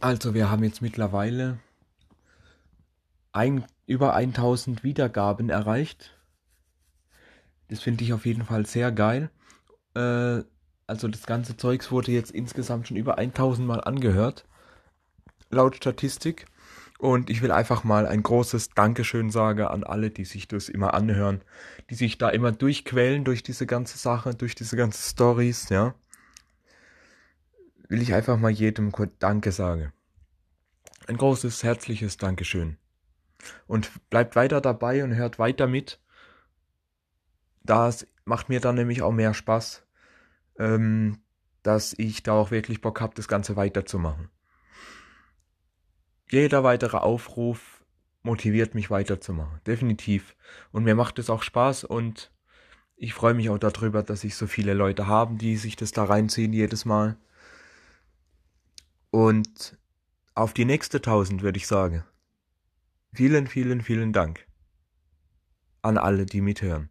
Also wir haben jetzt mittlerweile ein, über 1000 Wiedergaben erreicht. Das finde ich auf jeden Fall sehr geil. Äh, also das ganze Zeugs wurde jetzt insgesamt schon über 1000 Mal angehört. Laut Statistik. Und ich will einfach mal ein großes Dankeschön sagen an alle, die sich das immer anhören, die sich da immer durchquälen durch diese ganze Sache, durch diese ganzen Stories, ja. Will ich einfach mal jedem Danke sagen. Ein großes, herzliches Dankeschön. Und bleibt weiter dabei und hört weiter mit. Das macht mir dann nämlich auch mehr Spaß, ähm, dass ich da auch wirklich Bock habe, das Ganze weiterzumachen jeder weitere Aufruf motiviert mich weiterzumachen. Definitiv. Und mir macht es auch Spaß und ich freue mich auch darüber, dass ich so viele Leute haben, die sich das da reinziehen jedes Mal. Und auf die nächste tausend würde ich sagen. Vielen, vielen, vielen Dank an alle, die mithören.